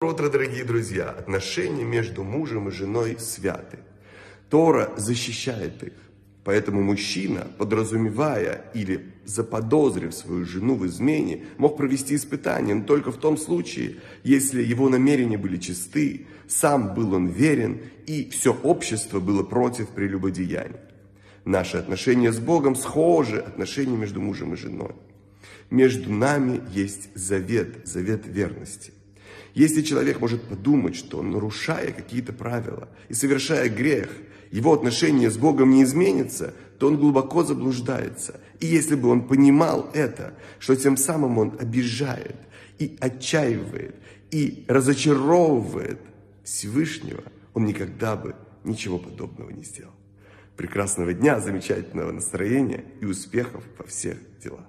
Утро, дорогие друзья! Отношения между мужем и женой святы. Тора защищает их. Поэтому мужчина, подразумевая или заподозрив свою жену в измене, мог провести испытание, но только в том случае, если его намерения были чисты, сам был он верен и все общество было против прелюбодеяния. Наши отношения с Богом схожи отношения между мужем и женой. Между нами есть завет, завет верности. Если человек может подумать, что нарушая какие-то правила и совершая грех, его отношение с Богом не изменится, то он глубоко заблуждается. И если бы он понимал это, что тем самым он обижает и отчаивает и разочаровывает Всевышнего, он никогда бы ничего подобного не сделал. Прекрасного дня, замечательного настроения и успехов во всех делах.